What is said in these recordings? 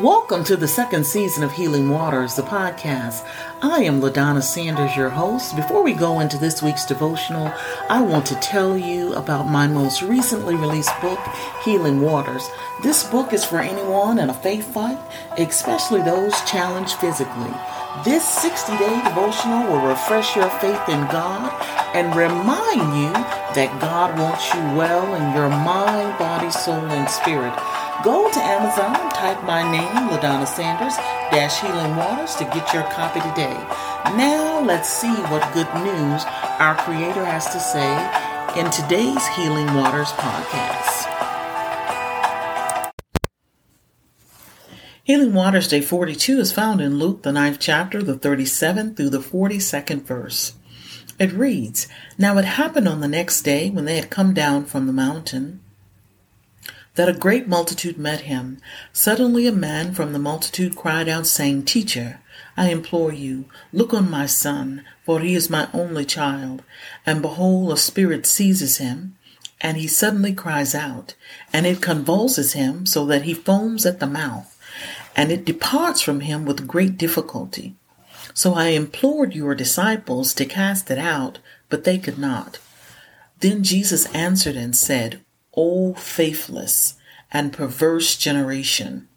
Welcome to the second season of Healing Waters, the podcast. I am LaDonna Sanders, your host. Before we go into this week's devotional, I want to tell you about my most recently released book, Healing Waters. This book is for anyone in a faith fight, especially those challenged physically. This 60 day devotional will refresh your faith in God and remind you that God wants you well in your mind, body, soul, and spirit. Go to Amazon, type my name, LaDonna Sanders, dash Healing Waters to get your copy today. Now let's see what good news our Creator has to say in today's Healing Waters podcast. Healing Waters Day 42 is found in Luke, the ninth chapter, the 37th through the 42nd verse. It reads, Now it happened on the next day when they had come down from the mountain that a great multitude met him. Suddenly a man from the multitude cried out, saying, Teacher, I implore you, look on my son, for he is my only child. And behold, a spirit seizes him, and he suddenly cries out, and it convulses him so that he foams at the mouth, and it departs from him with great difficulty. So I implored your disciples to cast it out, but they could not. Then Jesus answered and said, O faithless and perverse generation,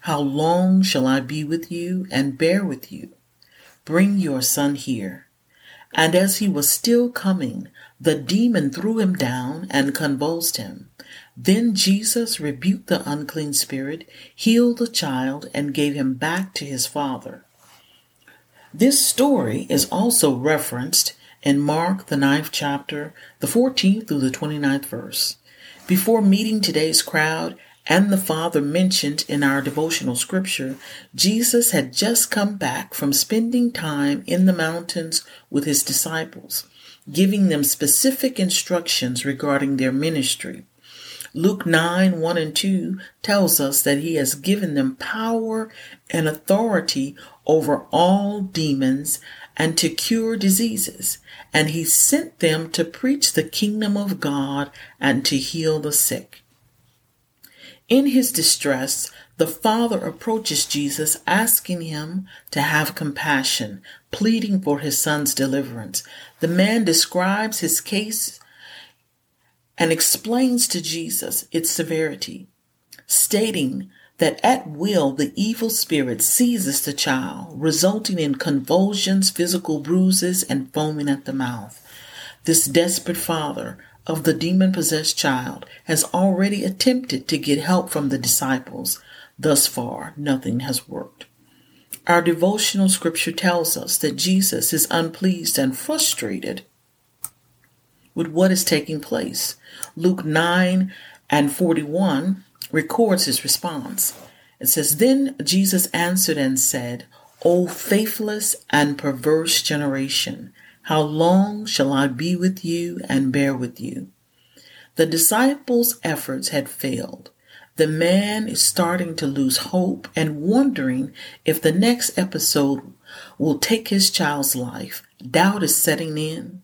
how long shall I be with you and bear with you? Bring your son here. And as he was still coming, the demon threw him down and convulsed him. Then Jesus rebuked the unclean spirit, healed the child, and gave him back to his father. This story is also referenced in Mark, the ninth chapter, the 14th through the 29th verse. Before meeting today's crowd and the Father mentioned in our devotional scripture, Jesus had just come back from spending time in the mountains with his disciples, giving them specific instructions regarding their ministry. Luke 9 1 and 2 tells us that he has given them power and authority over all demons and to cure diseases, and he sent them to preach the kingdom of God and to heal the sick. In his distress, the father approaches Jesus, asking him to have compassion, pleading for his son's deliverance. The man describes his case and explains to Jesus its severity, stating that at will the evil spirit seizes the child, resulting in convulsions, physical bruises, and foaming at the mouth. This desperate father of the demon possessed child has already attempted to get help from the disciples. Thus far, nothing has worked. Our devotional scripture tells us that Jesus is unpleased and frustrated with what is taking place. Luke 9 and 41 records his response. It says, Then Jesus answered and said, O faithless and perverse generation, how long shall I be with you and bear with you? The disciples' efforts had failed. The man is starting to lose hope and wondering if the next episode will take his child's life. Doubt is setting in.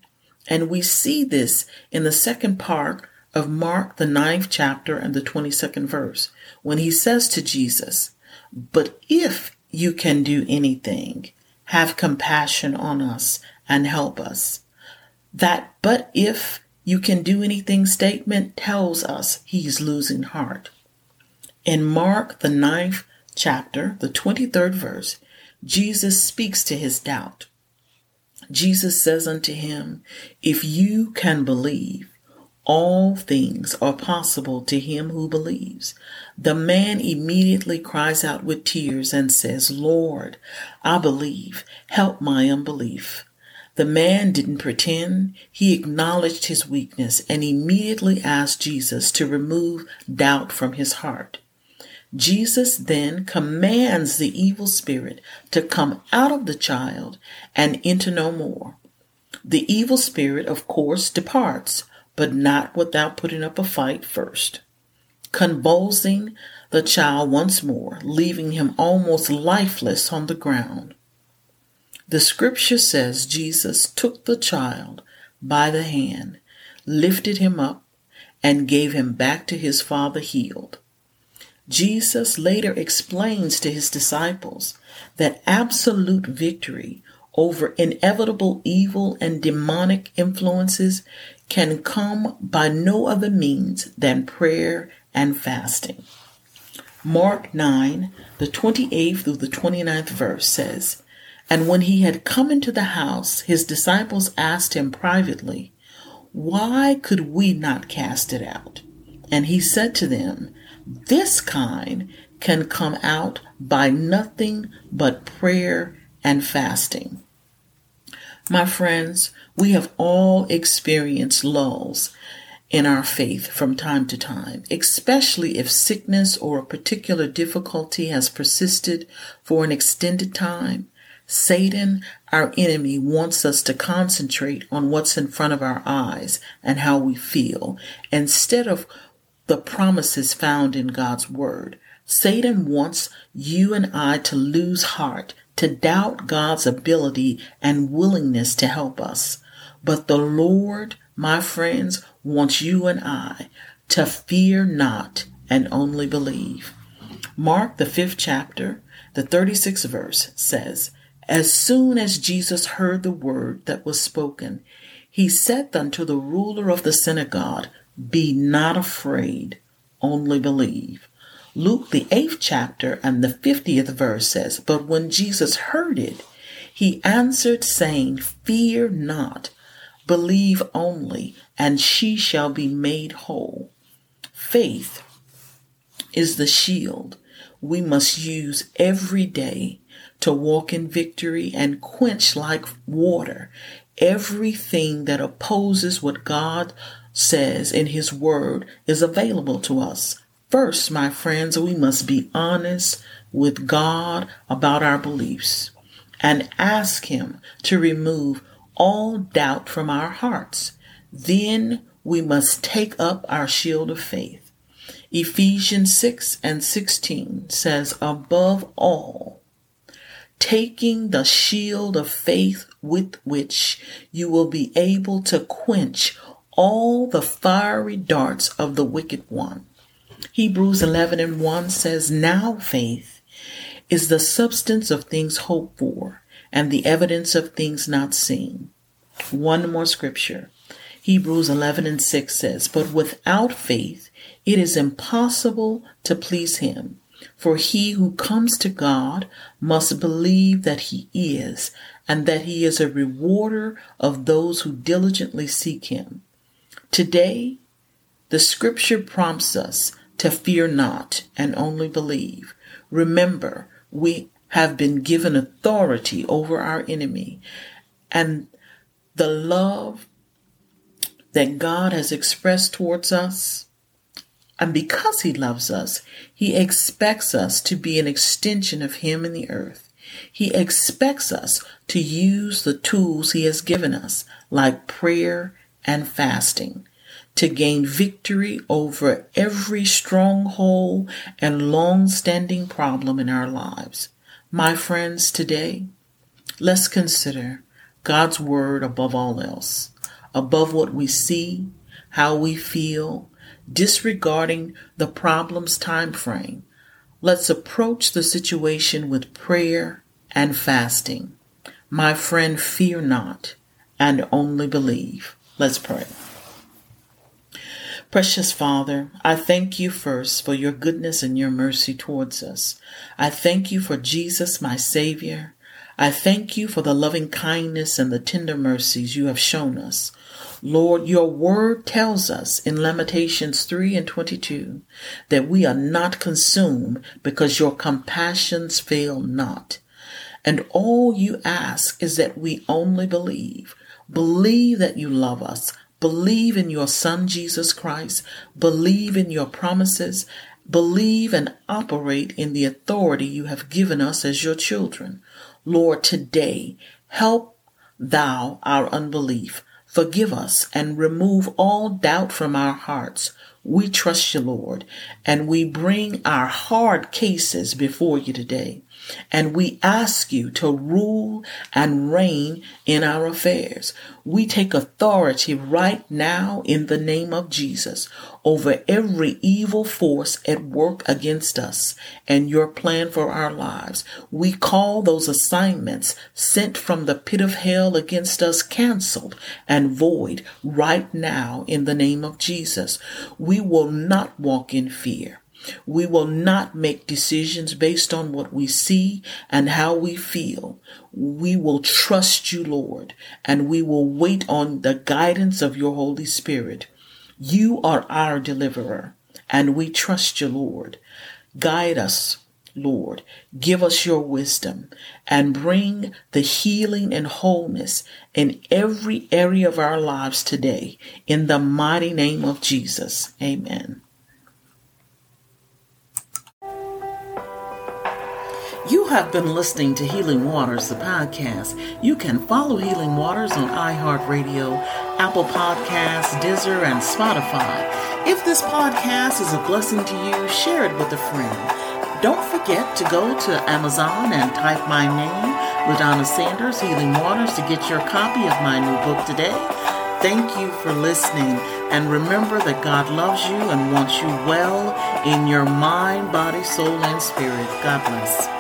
And we see this in the second part of Mark, the ninth chapter and the 22nd verse, when he says to Jesus, But if you can do anything, have compassion on us and help us. That but if you can do anything statement tells us he's losing heart. In Mark, the ninth chapter, the 23rd verse, Jesus speaks to his doubt. Jesus says unto him, If you can believe, all things are possible to him who believes. The man immediately cries out with tears and says, Lord, I believe, help my unbelief. The man didn't pretend. He acknowledged his weakness and immediately asked Jesus to remove doubt from his heart. Jesus then commands the evil spirit to come out of the child and enter no more. The evil spirit, of course, departs, but not without putting up a fight first, convulsing the child once more, leaving him almost lifeless on the ground. The scripture says Jesus took the child by the hand, lifted him up, and gave him back to his father healed. Jesus later explains to his disciples that absolute victory over inevitable evil and demonic influences can come by no other means than prayer and fasting. Mark 9, the 28th through the 29th verse says, And when he had come into the house, his disciples asked him privately, Why could we not cast it out? And he said to them, This kind can come out by nothing but prayer and fasting. My friends, we have all experienced lulls in our faith from time to time, especially if sickness or a particular difficulty has persisted for an extended time. Satan, our enemy, wants us to concentrate on what's in front of our eyes and how we feel instead of the promises found in God's Word. Satan wants you and I to lose heart, to doubt God's ability and willingness to help us. But the Lord, my friends, wants you and I to fear not and only believe. Mark, the fifth chapter, the 36th verse says, As soon as Jesus heard the word that was spoken, he said unto the ruler of the synagogue, Be not afraid, only believe. Luke, the eighth chapter and the 50th verse says, But when Jesus heard it, he answered, saying, Fear not, believe only, and she shall be made whole. Faith is the shield we must use every day to walk in victory and quench like water everything that opposes what God says in His Word is available to us. First, my friends, we must be honest with God about our beliefs and ask Him to remove all doubt from our hearts. Then we must take up our shield of faith. Ephesians 6 and 16 says, above all, taking the shield of faith with which you will be able to quench all the fiery darts of the wicked one Hebrews 11 and 1 says, Now faith is the substance of things hoped for and the evidence of things not seen. One more scripture. Hebrews 11 and 6 says, But without faith it is impossible to please him. For he who comes to God must believe that he is, and that he is a rewarder of those who diligently seek him. Today, the scripture prompts us to fear not and only believe. Remember, we have been given authority over our enemy and the love that God has expressed towards us. And because he loves us, he expects us to be an extension of him in the earth. He expects us to use the tools he has given us, like prayer and fasting to gain victory over every stronghold and long standing problem in our lives. My friends, today, let's consider God's Word above all else, above what we see, how we feel, disregarding the problem's time frame. Let's approach the situation with prayer and fasting. My friend, fear not and only believe. Let's pray. Precious Father, I thank you first for your goodness and your mercy towards us. I thank you for Jesus, my Savior. I thank you for the loving kindness and the tender mercies you have shown us. Lord, your word tells us in Lamentations 3 and 22 that we are not consumed because your compassions fail not. And all you ask is that we only believe. Believe that you love us. Believe in your Son, Jesus Christ. Believe in your promises. Believe and operate in the authority you have given us as your children. Lord, today, help thou our unbelief. Forgive us and remove all doubt from our hearts. We trust you, Lord, and we bring our hard cases before you today. And we ask you to rule and reign in our affairs. We take authority right now in the name of Jesus over every evil force at work against us and your plan for our lives. We call those assignments sent from the pit of hell against us canceled and void right now in the name of Jesus. We will not walk in fear. We will not make decisions based on what we see and how we feel. We will trust you, Lord, and we will wait on the guidance of your Holy Spirit. You are our deliverer, and we trust you, Lord. Guide us, Lord. Give us your wisdom and bring the healing and wholeness in every area of our lives today. In the mighty name of Jesus. Amen. You have been listening to Healing Waters, the podcast. You can follow Healing Waters on iHeartRadio, Apple Podcasts, Deezer, and Spotify. If this podcast is a blessing to you, share it with a friend. Don't forget to go to Amazon and type my name, LaDonna Sanders, Healing Waters, to get your copy of my new book today. Thank you for listening. And remember that God loves you and wants you well in your mind, body, soul, and spirit. God bless.